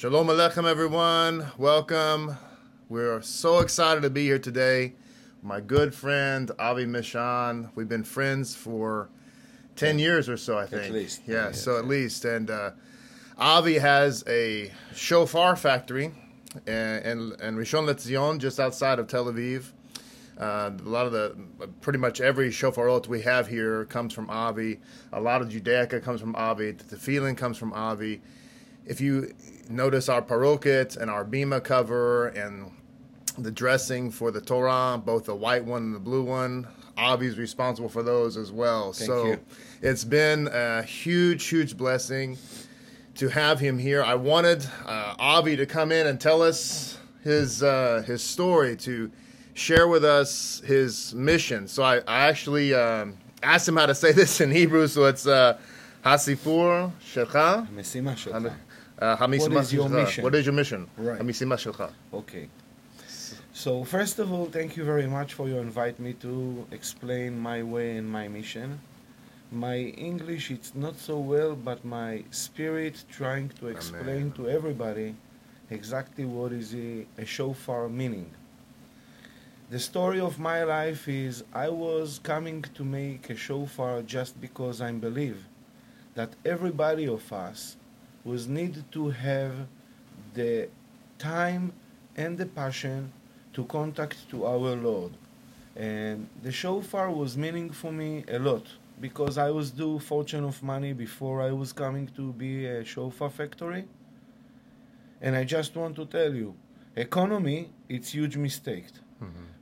Shalom Aleichem, everyone. Welcome. We're so excited to be here today. My good friend Avi Mishan. We've been friends for 10 years or so, I think. At least, Yeah, yes, so at least. And uh, Avi has a shofar factory in, in, in Rishon LeZion, just outside of Tel Aviv. Uh, a lot of the, pretty much every shofarot we have here comes from Avi. A lot of Judaica comes from Avi. Tefillin comes from Avi. If you notice our paroket and our bima cover and the dressing for the Torah, both the white one and the blue one, Avi's responsible for those as well. Thank so you. it's been a huge, huge blessing to have him here. I wanted uh, Avi to come in and tell us his uh, his story, to share with us his mission. So I, I actually um, asked him how to say this in Hebrew. So it's uh, Hasifur Shelcha. המשימה שלך. Uh, Hamisima What is your Shelcha. mission? What is your mission? Right. Hamisima Shelcha. Okay. So first of all, thank you very much for your invite me to explain my way and my mission. My English it's not so well, but my spirit trying to explain Amen. to everybody exactly what is a, a shofar meaning. The story of my life is I was coming to make a shofar just because I believe that everybody of us was need to have the time and the passion to contact to our Lord. And the shofar was meaning for me a lot because I was do fortune of money before I was coming to be a shofar factory. And I just want to tell you, economy, it's huge mistake.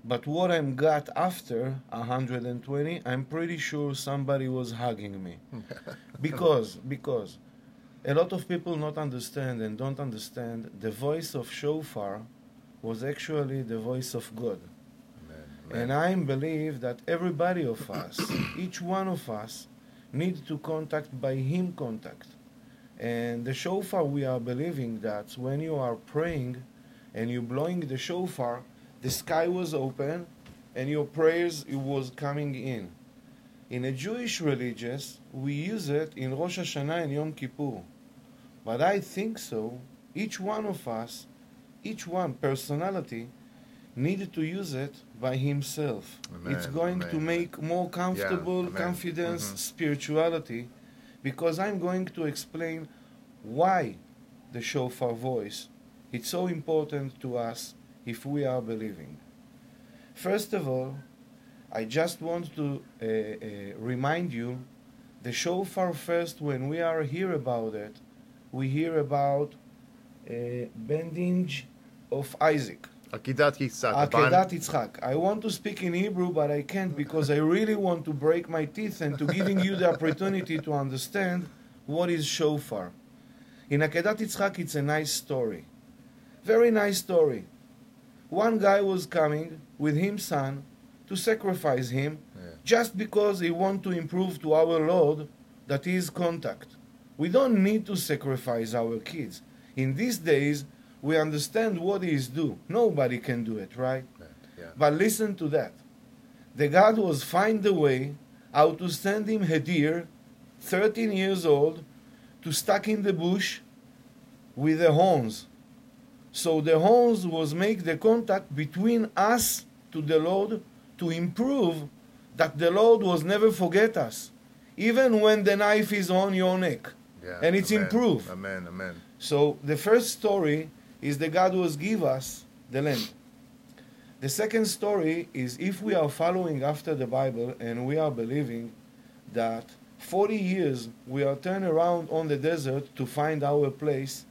But what I'm got after 120, I'm pretty sure somebody was hugging me. because, because a lot of people not understand and don't understand the voice of shofar was actually the voice of God. And I believe that everybody of us, each one of us, need to contact by Him contact. And the shofar, we are believing that when you are praying and you blowing the shofar, the sky was open and your prayers it was coming in. In a Jewish religious, we use it in Rosh Hashanah and Yom Kippur. But I think so, each one of us, each one personality, needed to use it by himself. Amen, it's going to make more comfortable amen. confidence, Mhm. spirituality, because I'm going to explain why the shofar voice it's so important to us if we are believing. First of all, I just want to uh, uh, remind you the shofar first when we are here about it, we hear about uh, bending of Isaac. Akedat Yitzhak. Akedat Yitzchak. I want to speak in Hebrew, but I can't because I really want to break my teeth and to giving you the opportunity to understand what is shofar. In Akedat Yitzchak, it's a nice story. Very nice story. One guy was coming with his son to sacrifice him Yeah. just because he want to improve to our Lord that he is contact. We don't need to sacrifice our kids. In these days, we understand what is due. Nobody can do it, right? Yeah. But listen to that. The God was find the way how to send him a deer, 13 years old, to stuck in the bush with the horns. So the horns was make the contact between us to the Lord to improve that the Lord was never forget us, even when the knife is on your neck. Yeah. And it's Amen. improved. Amen. Amen. So the first story is the God was give us the land. The second story is if we are following after the Bible and we are believing that 40 years we are turned around on the desert to find our place,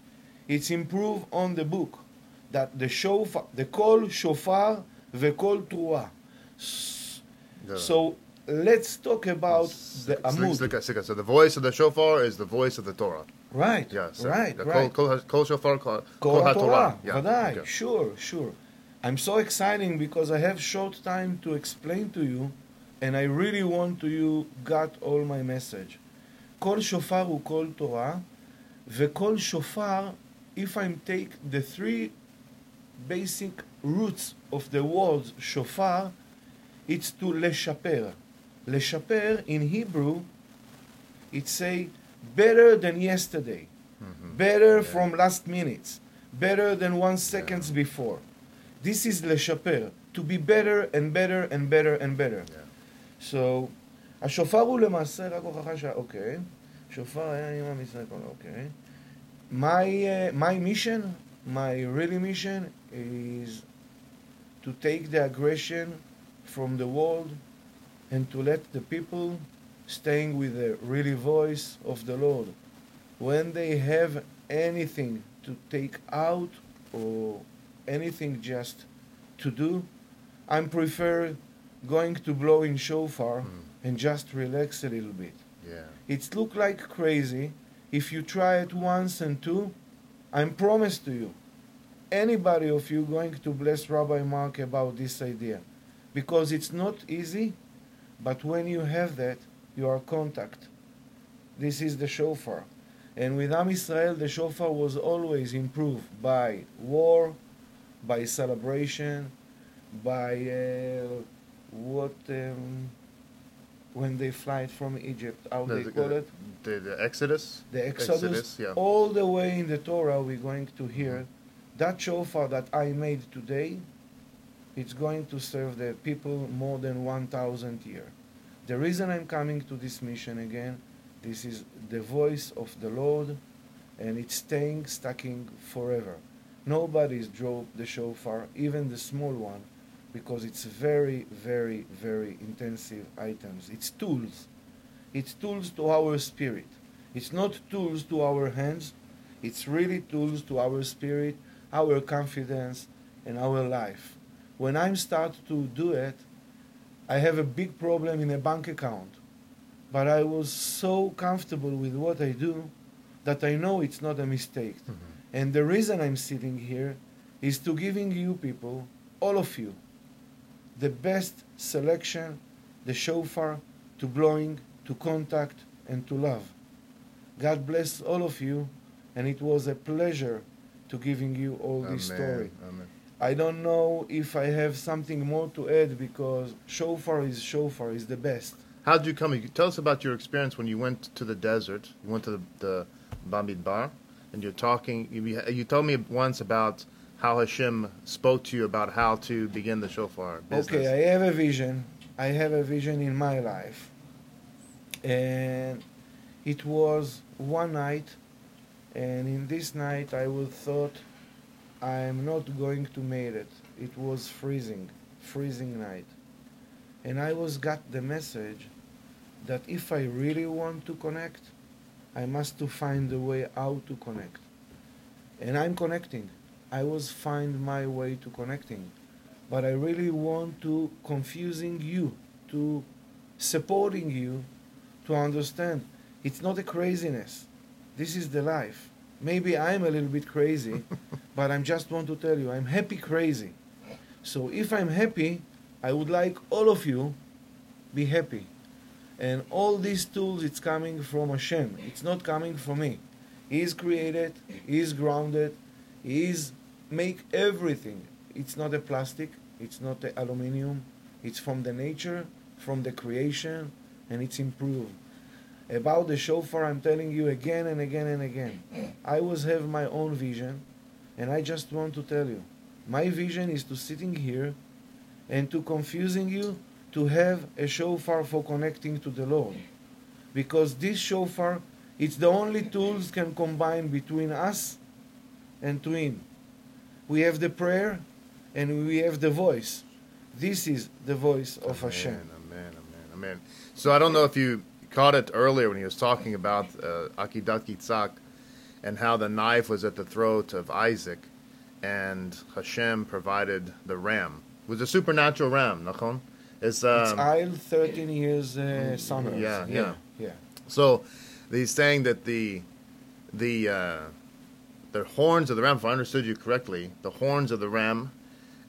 it's improved on the book that the shofar, the kol shofar vekol truah. S- The- So let's talk about the Slick- amud. slick- slick- So the voice of the shofar is the voice of the Torah. Right, Yeah. So right, the right. Kol, kol, kol shofar, kol, Kol kol HaTorah, Yeah. ודאי, okay. sure, sure. I'm so exciting because I have short time to explain to you, and I really want to you got all my message. כל שופר הוא קול תורה, וכל שופר, if I take the three basic roots of the word שופר, it's to לשפר. לשפר in Hebrew, it say better than yesterday. better Yeah. from last minutes, better than one seconds before. This is לשפר, to be better and better and better and better. Yeah. So, השופר הוא למעשה רק הוכחה שה... אוקיי, שופר היה עם עם ישראל, אוקיי. my, uh, my mission, my really mission is to take the aggression from the world and to let the people staying with the really voice of the Lord. When they have anything to take out or anything just to do, I prefer going to blow in shofar Mm. and just relax a little bit. Yeah. It's look like crazy. If you try it once and two, I'm promised to you, anybody of you going to bless Rabbi Mark about this idea, because it's not easy, but when you have that, you are contact. This is the shofar, and with Am Israel, the shofar was always improved by war, by celebration, by uh, what um, when they fly from Egypt, how they The- call it. The, the Exodus. The Exodus, yeah. all the way in the Torah, we're going to hear that shofar that I made today. It's going to serve the people more than 1,000 years. The reason I'm coming to this mission again, this is the voice of the Lord, and it's staying, stacking forever. Nobody's dropped the shofar, even the small one, because it's very, very, very intensive items. It's tools. It's tools to our spirit. It's not tools to our hands. It's really tools to our spirit, our confidence, and our life. When I start to do it, I have a big problem in a bank account. But I was so comfortable with what I do that I know it's not a mistake. Mhm. And the reason I'm sitting here is to giving you people, all of you, the best selection, the shofar, to blowing, to contact, and to love. God bless all of you, and it was a pleasure to giving you all this story. Amen. I don't know if I have something more to add because shofar is shofar is the best. How did you come? Tell us about your experience when you went to the desert. You went to the, the Bamidbar, and you're talking. You, you told me once about how Hashem spoke to you about how to begin the shofar business. Okay, I have a vision. I have a vision in my life. And it was one night, and in this night I would thought I'm not going to make it. It was freezing, freezing night. And I was got the message that if I really want to connect, I must to find a way how to connect. And I'm connecting. I was find my way to connecting but I really want to confusing you, to supporting you, to understand it's not a craziness. This is the life. Maybe I'm a little bit crazy, but I just want to tell you I'm happy crazy. So if I'm happy, I would like all of you be happy. And all these tools it's coming from Hashem. It's not coming from me. He is created, he is grounded, is make everything. It's not a plastic, it's not a aluminium, it's from the nature, from the creation, and it's improved. About the shofar, I'm telling you again and again and again. I was have my own vision, and I just want to tell you, my vision is to sitting here and to confusing you to have a shofar for connecting to the Lord. Because this shofar, it's the only tools can combine between us and to Him. We have the prayer and we have the voice. This is the voice of Hashem. Amen, amen, amen, amen. So I don't know if you caught it earlier when he was talking about uh, Akedat Yitzhak and how the knife was at the throat of Isaac, and Hashem provided the ram. It was a supernatural ram, Nachon? It's, it's um, Isle 13 years uh, summer. Yeah, yeah, yeah. so he's saying that the the uh, the horns of the ram, if I understood you correctly, the horns of the ram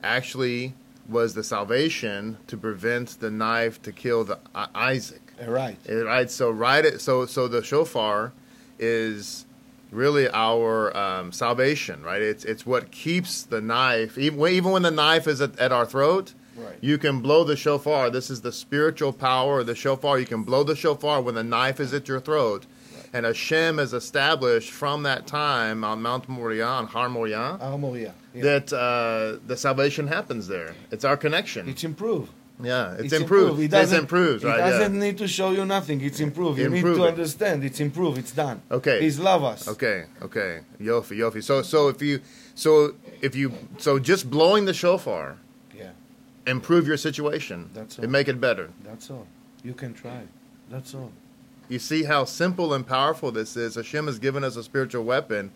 actually was the salvation to prevent the knife to kill the I- Isaac. Uh, Right. Right. So right. It, so so the shofar is really our um, salvation. Right. It's it's what keeps the knife even even when the knife is at, at our throat. Right. You can blow the shofar. This is the spiritual power of the shofar. You can blow the shofar when the knife is at your throat. And Hashem is established from that time on Mount Moriah, on Har Moriah, Har Moriah. Yeah. that uh, the salvation happens there. It's our connection. it's improved. yeah, it's, It's improved. It It's doesn't, improved, right? It doesn't need to show you nothing. It's improved. You Improve need to it. understand. It's improved. It's done. Okay. He's love us. Okay, okay, Yofi, Yofi. So, so if you, so if you, so just blowing the shofar, Yeah. improve your situation. That's It all. make it better. That's all. You can try. That's all. You see how simple and powerful this is. Hashem has given us a spiritual weapon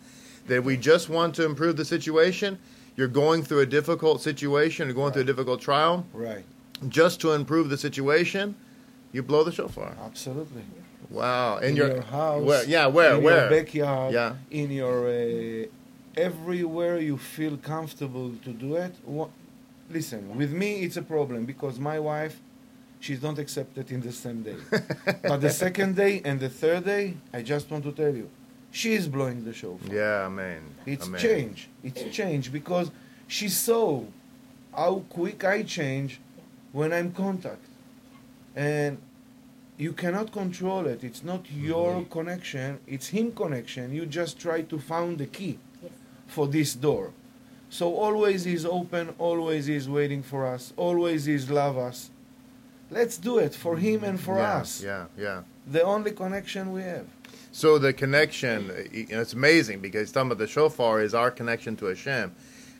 that we just want to improve the situation. You're going through a difficult situation, you're going through a difficult trial. Right. Just to improve the situation, you blow the shofar. Absolutely. Wow. In, in your, your house. Where, yeah, where? Where in where? your backyard. Yeah. In your uh, everywhere you feel comfortable to do it. Wha- Listen, with me it's a problem because my wife, she don't accept it in the same day. but the second day and the third day, I just want to tell you, she is blowing the shofar. Yeah, amen. It's amen. change. It's change because she saw how quick I change when I'm contact. And you cannot control it. It's not your Mm-hmm. connection, it's him connection. You just try to find the key Yes. for this door. So always is open, always is waiting for us, always is love us. Let's do it for him and for yeah, us. Yeah, yeah. The only connection we have. So the connection, uh, y- and it's amazing because some of the shofar is our connection to Hashem,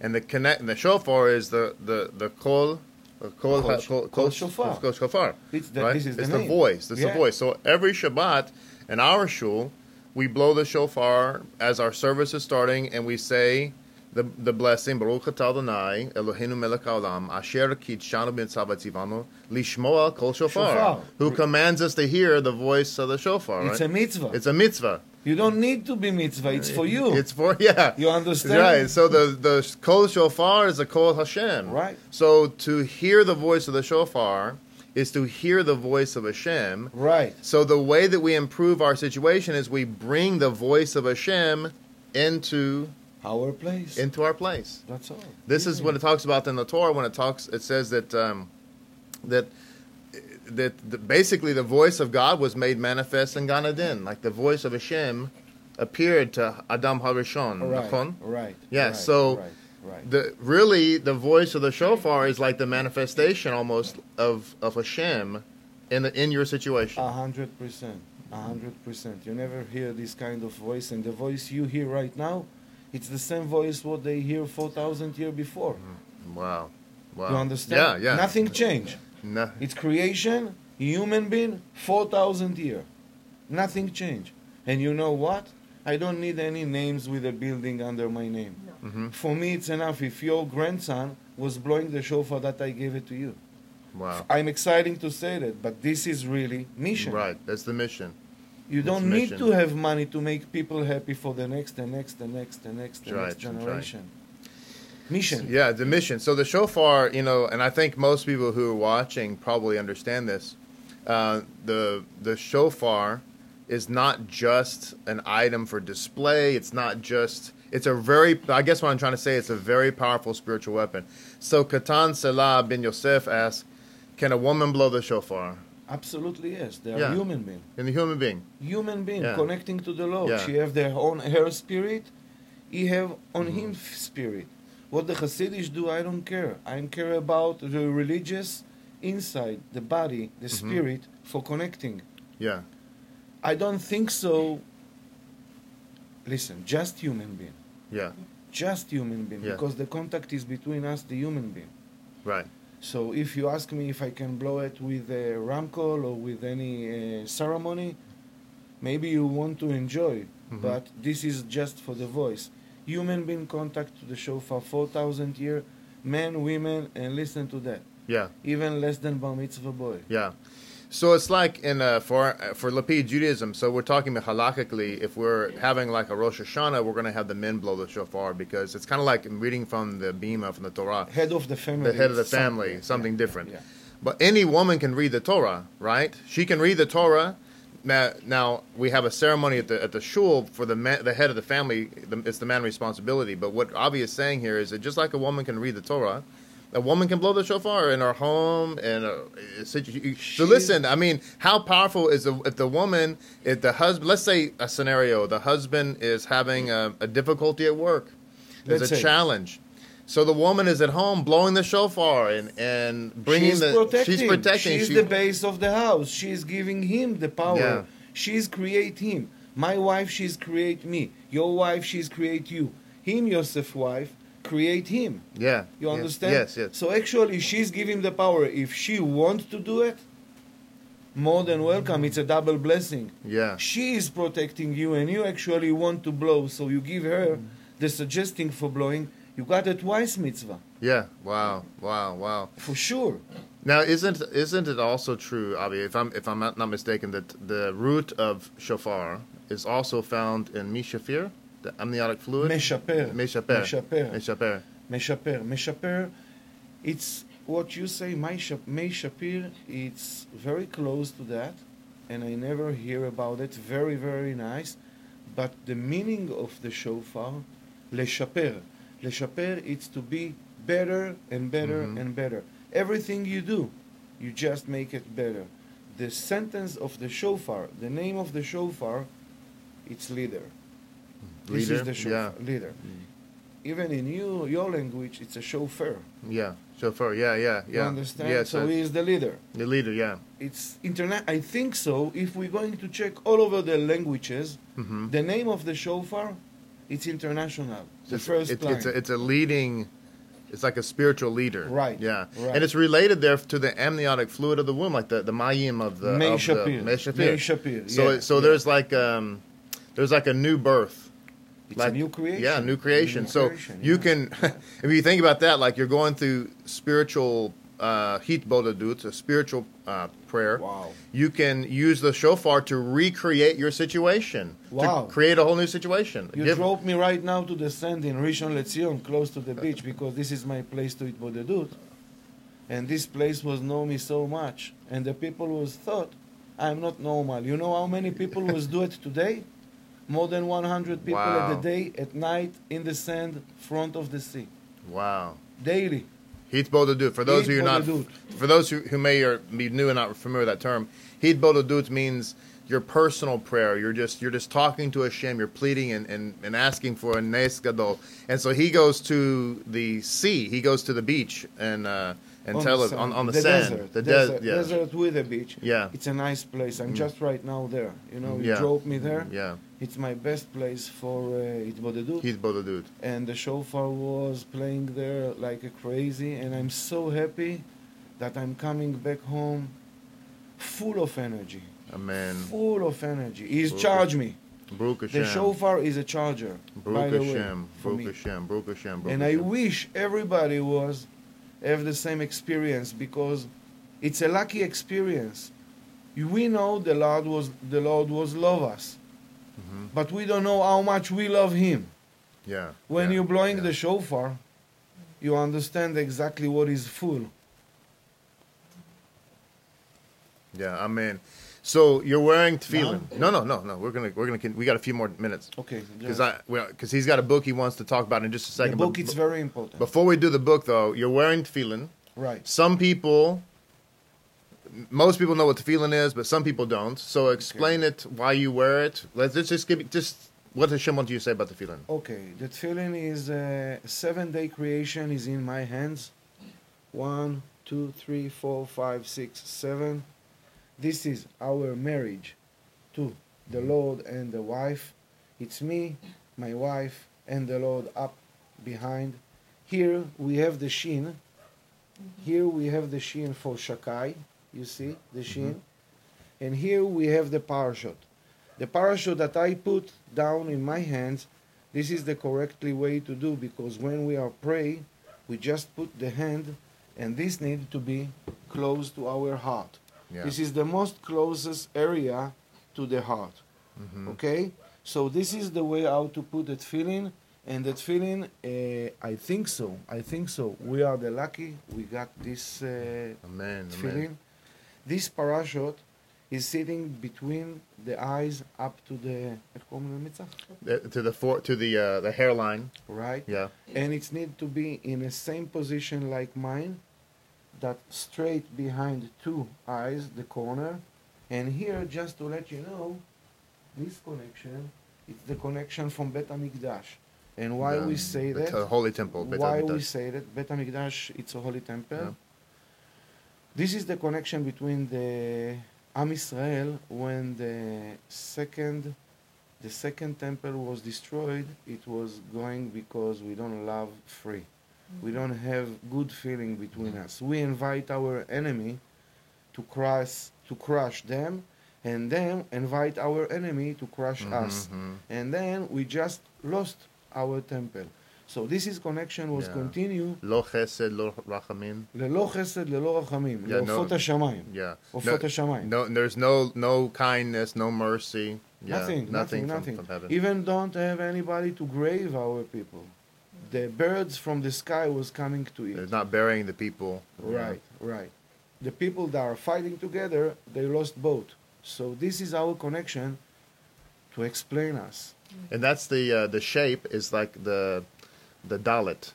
and the connect, and the shofar is the the the kol, uh, kol, Kol- kol, kol shofar. kol shofar. It's the, right? This is it's the, the voice. It's Yeah. the voice. So every Shabbat in our shul, we blow the shofar as our service is starting, and we say the the blessing Baruch atah Adonai Eloheinu melech haolam Asher kitshanu b'tzav lishmoa kol shofar, Shofar. who commands us to hear the voice of the shofar. It's right? a mitzvah. It's a mitzvah. you don't need to be mitzvah. It's for you. It's for yeah. You understand? Right. So the the kol shofar is a kol Hashem. Right. So to hear the voice of the shofar is to hear the voice of Hashem. Right. So the way that we improve our situation is we bring the voice of Hashem into Our place. into our place. That's all. This is what it talks about in the Torah when it talks. It says that um, that that the, basically the voice of God was made manifest in Gan Eden, like the voice of Hashem appeared to Adam Harishon. Right. Right. Yeah, Right. so- Right. Right. The really the voice of the shofar is like the manifestation almost of of Hashem in the in your situation. A hundred percent. A hundred percent. You never hear this kind of voice, and the voice you hear right now, it's the same voice what they hear four thousand years before. Wow, wow. You understand? Yeah, yeah. Nothing changed. No, It's creation, human being, four thousand years. Nothing changed. And you know what? I don't need any names with a building under my name. No. hmm For me, it's enough if your grandson was blowing the shofar that I gave it to you. Wow. I'm exciting to say that, but this is really mission. Right. That's the mission. You don't need mission. to have money to make people happy for the next, the next, the next, the next, right, next right. generation. Mission. Yeah, the mission. So the shofar, you know, and I think most people who are watching probably understand this. Uh, the the shofar is not just an item for display. It's not just. It's a very. I guess what I'm trying to say. It's a very powerful spiritual weapon. So Katan Selah bin Yosef asks, "Can a woman blow the shofar?" Absolutely yes. They are Yeah. human being. In the human being. Human being Yeah. connecting to the Lord. Yeah. She have their own her spirit. He have on Mm-hmm. him spirit. What the Hasidics do, I don't care. I care about the religious inside, the body, the Mm-hmm. spirit for connecting. Yeah. I don't think so. Listen, just human being. Yeah. Just human being. Yeah. Because the contact is between us, the human being. Right. So if you ask me if I can blow it with a ramkol or with any uh, ceremony, maybe you want to enjoy, Mhm. but this is just for the voice. Human being contact to the shofar 4,000 year, men, women, and listen to that. Yeah. Even less than bar mitzvah boy. Yeah. So it's like in uh, for for Lapid Judaism. So we're talking halakhically. If we're having like a Rosh Hashanah, we're going to have the men blow the shofar because it's kind of like reading from the bima from the Torah. Head of the family. The head of the is something- family, something different. Yeah. But any woman can read the Torah, right? She can read the Torah. Now, now we have a ceremony at the at the shul for the man, the head of the family. The, it's the man's responsibility. But what Avi is saying here is that just like a woman can read the Torah, A woman can blow the shofar in her home and uh, so listen. I mean, how powerful is the if the woman if the husband? Let's say a scenario: the husband is having a, a difficulty at work. There's Let's a say. challenge. So the woman is at home blowing the shofar and and bringing she's the protecting. she's protecting. She's She- the base of the house. She's giving him the power. Yeah. She's create him. My wife, she's create me. Your wife, she's create you. Him, Yosef's wife, create him. yeah, You understand? Yes, yes. So actually, she's giving the power. If she wants to do it, more than welcome. It's a double blessing. Yeah, She is protecting you, and you actually want to blow. So you give her the suggesting for blowing. You got a twice mitzvah yeah. Wow, wow, wow. for sure. Now, isn't isn't it also true, Avi? If I'm if I'm not, not mistaken, that the root of shofar is also found in mishafir, the amniotic fluid. Meshaper. Meshaper. Meshaper. Meshaper. Meshaper. Meshaper. It's what you say, Meishapir. It's very close to that, and I never hear about it. Very, very nice. But the meaning of the shofar, leshaper. Leshaper, it's to be better and better Mhm. and better. Everything you do, you just make it better. The sentence of the shofar, the name of the shofar, it's leader. This Leader? is the shofar, Yeah. leader. Even in you, your language, it's a chauffeur. Yeah, shofar. Yeah, yeah, yeah. You understand? Yeah, so so he is the leader. the leader. Yeah. It's internet. I think so. If we're going to check all over the languages, hmm the name of the shofar, it's international. The it's, first it's, it's a it's a leading. It's like a spiritual leader. Right, Yeah. right. And it's related there to the amniotic fluid of the womb, like the the mayim of the Mei of the- Shapir. Shapir. Mei Shapir, So yeah, so yeah. there's like um there's like a new birth. It's like- a new creation. Yeah, new creation. New so creation, you yeah. can, if you think about that, like you're going through spiritual uh, hitbodedut, a spiritual uh, prayer. Wow. You can use the shofar to recreate your situation. Wow. To create a whole new situation. You drove me right now to the sand in Rishon LeZion, close to the beach, because this is my place to hitbodedut. And this place was know me so much, and the people was thought I'm not normal. You know how many people was do it today? More than 100 people Wow. at the day, at night, in the sand, front of the sea, wow. daily. Hitbodedut. For those Heat who are not, for those who, who may or be new and not familiar with that term, hitbodedut means your personal prayer. You're just you're just talking to Hashem. You're pleading and, and, and asking for a nes gadol. And so he goes to the sea. He goes to the beach and uh, and on tell the it on, sand. on the, the sand. desert, the de- desert, yeah. desert with a beach. Yeah. It's a nice place. I'm Mm. just right now there. You know, you Yeah. drove me there. Yeah. It's my best place for uh, bodadut. and the shofar was playing there like a crazy and i'm so happy that i'm coming back home full of energy Amen. full of energy he's Baruch charged me Baruch the shofar is a charger by Baruch the way Hashem. Baruch me Hashem. Baruch Hashem. Baruch and i wish everybody was have the same experience because it's a lucky experience we know the lord was the lord was love us Mhm. but we don't know how much we love him Yeah. When yeah, you're blowing yeah. the shofar, you understand exactly what is full. Yeah, I mean, So you're wearing tefillin. No, no, no, no. We're gonna we're gonna we got a few more minutes Okay. because I because he's got a book he wants to talk about in just a the second. book but, is very important. before we do the book though, you're wearing tefillin. right. Some people, most people know what tefillin is, but some people don't. So explain it why you wear it. Let's, let's just give it just what does Hashem want you to say about tefillin. Okay. Tefillin is uh, a seven-day creation is in my hands. One, two, three, four, five, six, seven. This is our marriage to the mm-hmm. Lord and the wife. It's me, my wife, and the Lord up behind. Here we have the shin. Mm-hmm. Here we have the shin for Shaddai. You see the shin. And here we have the parashot. The parashot that I put down in my hands, this is the correctly way to do because when we are pray, we just put the hand and this need to be close to our heart. Yeah. This is the most closest area to the heart. Mhm. Okay? So this is the way how to put that feeling and that feeling uh, I think so. I think so. We are the lucky we got this uh, Amen. Amen this parashot is sitting between the eyes up to the to the for, to the uh, the hairline. Right. Yeah. And it's need to be in the same position like mine, that straight behind two eyes, the corner, and here just to let you know, this connection, it's the connection from Bet Hamikdash. And why we say that? The holy temple. Bet why we say that Bet Hamikdash? It's a holy temple. Yeah this is the connection between the Am Israel when the second the second temple was destroyed it was going because we don't love free. We don't have good feeling between us. We invite our enemy to crush to crush them and then invite our enemy to crush us. Mhm. and then we just lost our temple so this is connection was Yeah. continue Lo chesed, lo rachamim. ללא חסד, ללא רחמים, Yeah, לעופות no- השמיים, Yeah. עופות השמיים. No, there's no no kindness, no mercy. Yeah, nothing, nothing, from, nothing. from heaven. Even don't have anybody to grave our people. The birds from the sky was coming to eat. There's not burying the people. Right, right. The people that are fighting together, they lost both. So this is our connection to explain us. And that's the uh, the shape is like the the dalit.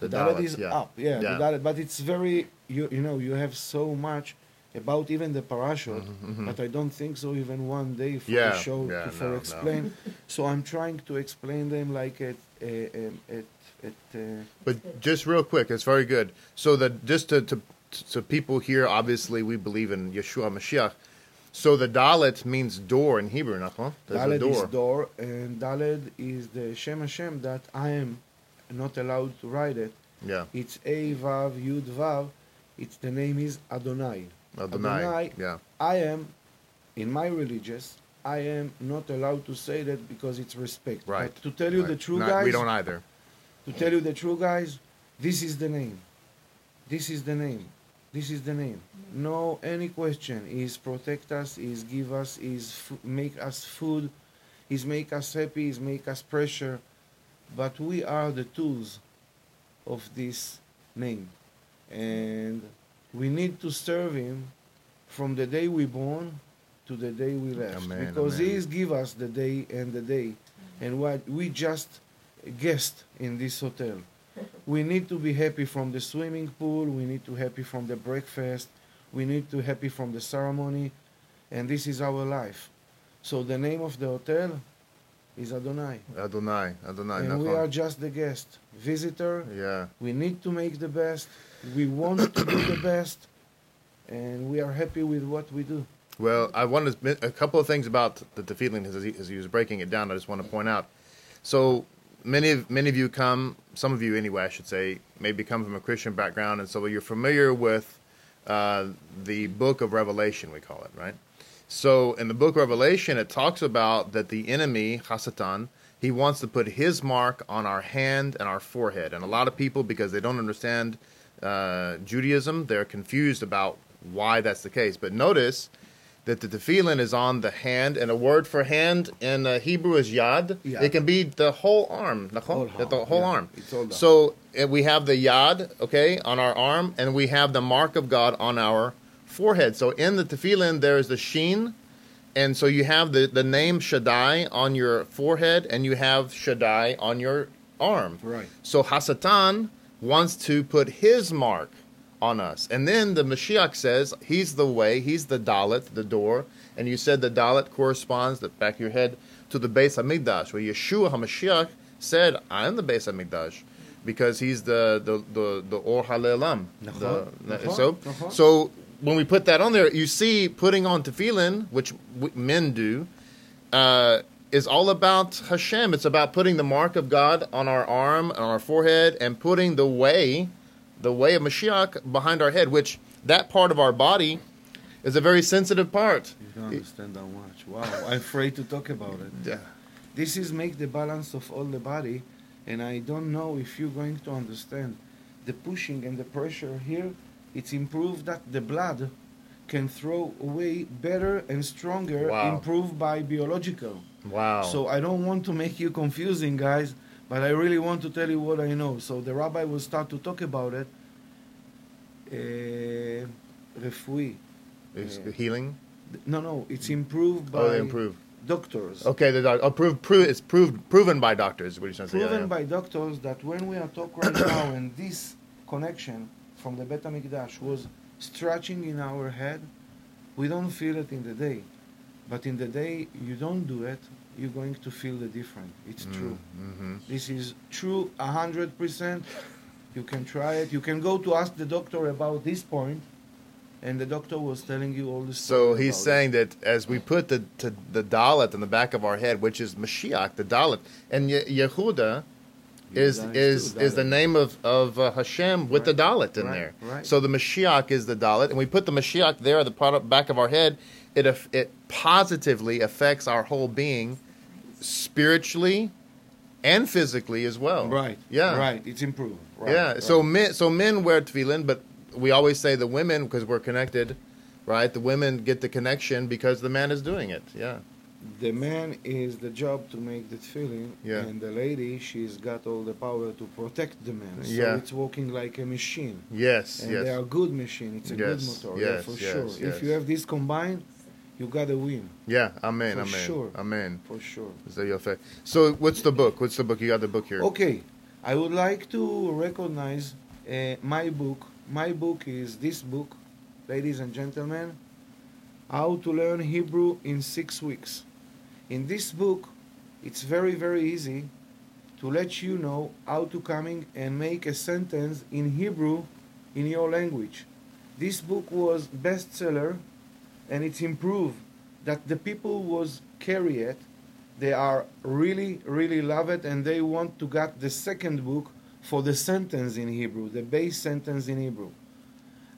The The Dalet Dalet, is yeah. up, yeah, Yeah. The Dalet, but it's very you you know you have so much about even the parashot, Mhm, but I don't think so even one day for Yeah, the show yeah, to for no, no. explain. so I'm trying to explain them like at uh, at at. Uh, But just real quick, it's very good. So that just to, to to people here, obviously we believe in Yeshua Mashiach. So the dalit means door in Hebrew, nachon? There's a door. is door, and Daled is the Shem Hashem that I am not allowed to write it. Yeah, It's A Vav Yud Vav. It's the name is Adonai. Adonai. Adonai. Yeah, I am, in my religious, I am not allowed to say that because it's respect. right. But to tell you the true Not- guys, we don't either. to tell you the true guys, this is the name. This is the name. This is the name. No any question. Is protect us. Is give us. Is f- make us food. Is make us happy. Is make us pressure. But we are the tools of this name, and we need to serve Him from the day we born to the day we left, Amen, because amen. He is give us the day and the day, and what we just guest in this hotel. We need to be happy from the swimming pool. We need to happy from the breakfast. We need to happy from the ceremony, and this is our life. So the name of the hotel is Adonai, Adonai, Adonai. and we are just the guest, visitor. Yeah. We need to make the best. We want to do the best, and we are happy with what we do. Well, I wanted to, a couple of things about the, tefillin as he, as he was breaking it down. I just want to point out. So many of many of you come, some of you anyway, I should say, maybe come from a Christian background, and so you're familiar with uh, the Book of Revelation. We call it right. So in the Book of Revelation, it talks about that the enemy Hasatan he wants to put his mark on our hand and our forehead, and a lot of people because they don't understand uh, Judaism, they're confused about why that's the case. But notice that the tefillin is on the hand, and a word for hand in uh, Hebrew is yad. Yad. It can be the whole arm, nachon? Whole the whole yeah. arm. It's all done. So we have the yad, okay, on our arm, and we have the mark of God on our forehead. So in the tefillin, there is the sheen, and so you have the, the name Shaddai on your forehead, and you have Shaddai on your arm. Right. So Hasatan wants to put his mark on us. And then the Mashiach says he's the way, he's the Dalit, the door. And you said the Dalit corresponds, the back of your head, to the Beis HaMikdash, where Yeshua HaMashiach said, I am the Beis HaMikdash. Because he's the the the, the Or HaOlam. The- nachon, So nachon. so when we put that on there, you see putting on tefillin, which w- men do, uh, is all about Hashem. It's about putting the mark of God on our arm, on our forehead, and putting the way, the way of Mashiach behind our head, which that part of our body is a very sensitive part. You don't understand that much. Wow, I'm afraid to talk about it. Yeah. This is make the balance of all the body, and I don't know if you're going to understand the pushing and the pressure here it's improved that the blood can throw away better and stronger, wow. improved by biological. Wow. So I don't want to make you confusing, guys, but I really want to tell you what I know. So the rabbi will start to talk about it. Uh, refui. Is uh, healing? No, no, it's improved oh, by. Oh, improved. Doctors. Okay, the doc- oh, prove, prove, it's proved, proven by doctors. What are you trying to say? Proven yeah, yeah. by doctors that when we are talking right now and this connection from the Bet HaMikdash was stretching in our head, we don't feel it in the day. But in the day you don't do it, you're going to feel the difference. It's true. Mm-hmm. This is true hundred percent. You can try it. You can go to ask the doctor about this point, and the doctor was telling you all this. So he's about it. saying that as we put the to, the dalet in the back of our head, which is Mashiach, the dalet, and Ye- Yehuda is is is the name of of uh, Hashem with the Dalit in Right, there. right. So the Mashiach is the Dalit, and we put the Mashiach there at the product, back of our head. It it positively affects our whole being, spiritually, and physically as well. Right. Yeah. Right. It's improved. Right, yeah. So men, so men wear tefillin, but we always say the women because we're connected, right? The women get the connection because the man is doing it. Yeah. The man is the job to make the tefillin, Yeah. and the lady she's got all the power to protect the man. So Yeah. it's working like a machine, Yes. and yes. they are good machine. It's a good motor, yes, yeah, for yes, sure. yes. If you have this combined, you gotta win yeah. Amen. For amen. sure. Amen. for sure. So you'll fa- So what's the book? What's the book? You got the book here. Okay, I would like to recognize uh, my book. My book is this book, ladies and gentlemen, How to Learn Hebrew in Six Weeks. In this book, it's very, very easy to let you know how to coming and make a sentence in Hebrew in your language. This book was bestseller and it's improved that the people was carry it they are really really love it and they want to get the second book for the sentence in hebrew the base sentence in hebrew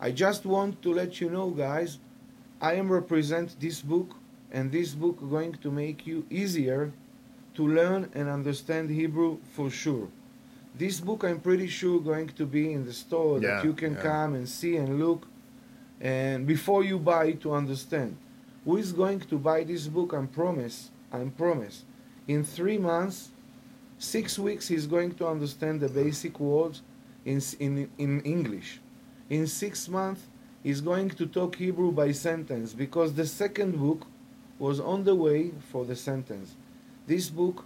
i just want to let you know guys i am represent this book and this book going to make you easier to learn and understand hebrew for sure. This book i'm pretty sure going to be in the store Yeah, that you can yeah. come and see and look and before you buy to understand. Who is going to buy this book? I promise i promise. In three months six weeks he's going to understand the basic words in, in, in english. In six months he's going to talk hebrew by sentence because the second book was on the way for the sentence this book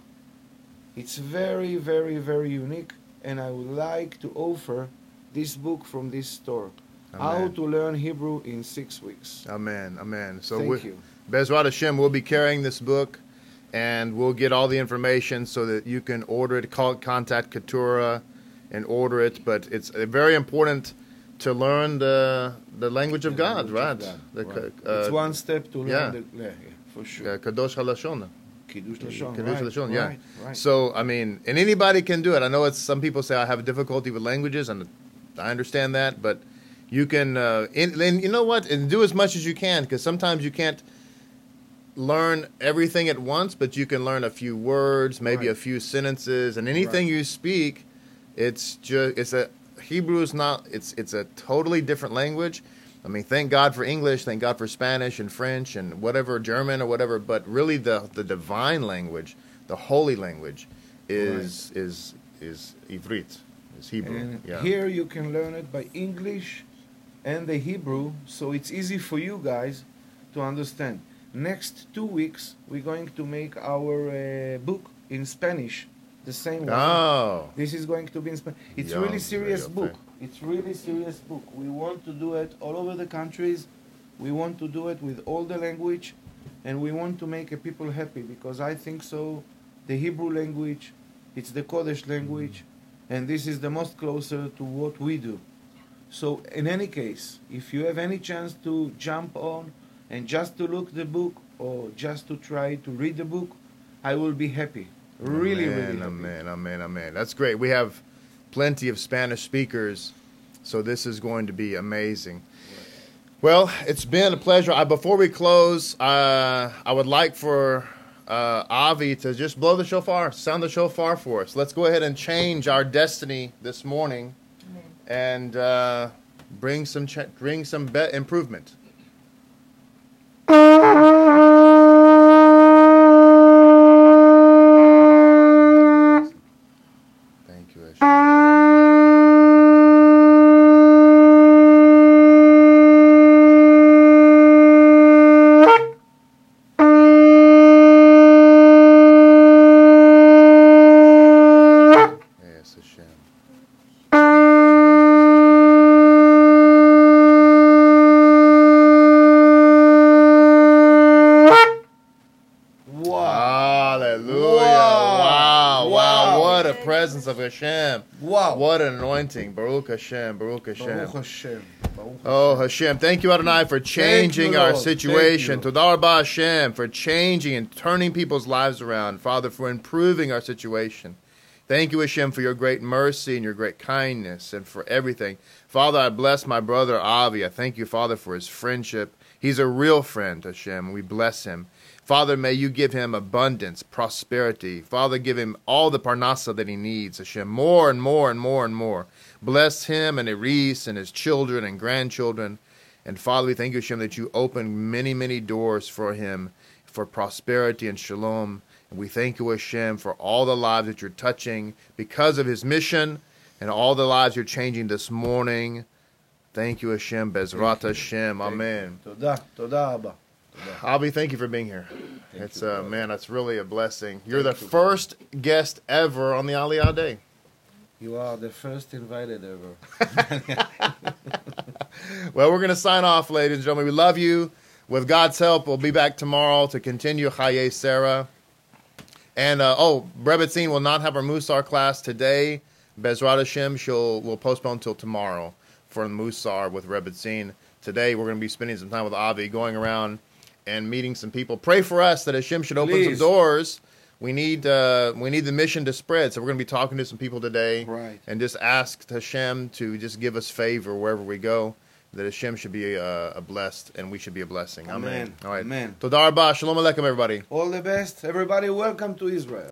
it's very very very unique and i would like to offer this book from this store how to learn hebrew in six weeks Amen. Amen. So thank you Bezrat Hashem, we'll be carrying this book, and we'll get all the information so that you can order it. Call, contact Keturah and order it. But it's uh, very important to learn the the language of The God, language right? of God, The right. uh, it's one step to learn yeah. the yeah, yeah, for sure uh, Kadosh Halashon. Kiddush Lashon, Kiddush right, Lashon, yeah. right, right. So I mean, and anybody can do it. I know it's some people say I have difficulty with languages, and I understand that, but you can. Uh, in, and you know what? And do as much as you can, because sometimes you can't learn everything at once, but you can learn a few words, maybe a few sentences, and anything you speak, it's just it's a Hebrew is not. It's it's a totally different language. I mean, thank God for English, thank God for Spanish and French and whatever German or whatever. But really, the the divine language, the holy language, is is is Ivrit, is Hebrew. And yeah. here you can learn it by English and the Hebrew, so it's easy for you guys to understand. Next two weeks, we're going to make our uh, book in Spanish, the same one. oh, This is going to be in Spanish. It's Yeah, really serious book. It's really serious book. We want to do it all over the countries. We want to do it with all the language, and we want to make a people happy because I think so. The Hebrew language, it's the Kodesh language, and this is the most closer to what we do. So in any case, if you have any chance to jump on and just to look the book or just to try to read the book, I will be happy. Really, amen, really happy. amen, amen, amen. That's great. We have plenty of Spanish speakers, so this is going to be amazing. Well, it's been a pleasure. I, before we close, uh, I would like for uh, Avi to just blow the shofar, sound the shofar for us. Let's go ahead and change our destiny this morning, and uh, bring some ch- bring some be- improvement. Thank you, Asher. Of Hashem. Wow. What an anointing. Baruch Hashem. Baruch Hashem. Baruch Hashem. Baruch Oh Hashem, thank you Adonai for changing you, our situation. Todar Rabba Hashem for changing and turning people's lives around. Father, for improving our situation. Thank you Hashem for your great mercy and your great kindness and for everything. Father, I bless my brother Avi. I thank you, Father, for his friendship. He's a real friend, Hashem. We bless him. Father, may you give him abundance, prosperity. Father, give him all the parnasa that he needs, Hashem, more and more and more and more. Bless him and Eris and his children and grandchildren. And Father, we thank you, Hashem, that you open many, many doors for him for prosperity and shalom. And we thank you, Hashem, for all the lives that you're touching because of his mission and all the lives you're changing this morning. Thank you, Hashem. Bezrat Hashem. Amen. Toda, toda, Abba. Avi, thank you for being here. Thank it's you, uh, man, that's really a blessing. You're Thank the you, first guest ever on the Aliyah Day. You are the first invited ever. Well, we're going to sign off, ladies and gentlemen. We love you. With God's help, we'll be back tomorrow to continue Chaye Sarah. And uh, oh, Rebetzin will not have her Musar class today. Bezrat Hashem, she'll will postpone until tomorrow for Musar with Rebetzin. Today, we're going to be spending some time with Avi, going around and meeting some people. Pray for us that Hashem should open some doors. We need uh, we need the mission to spread. So we're going to be talking to some people today Right. and just ask Hashem to just give us favor wherever we go. That Hashem should be uh, a blessed and we should be a blessing. Amen. Amen. All right. Amen. Toda Rabba. Shalom Aleichem, everybody. All the best. Everybody, welcome to Israel.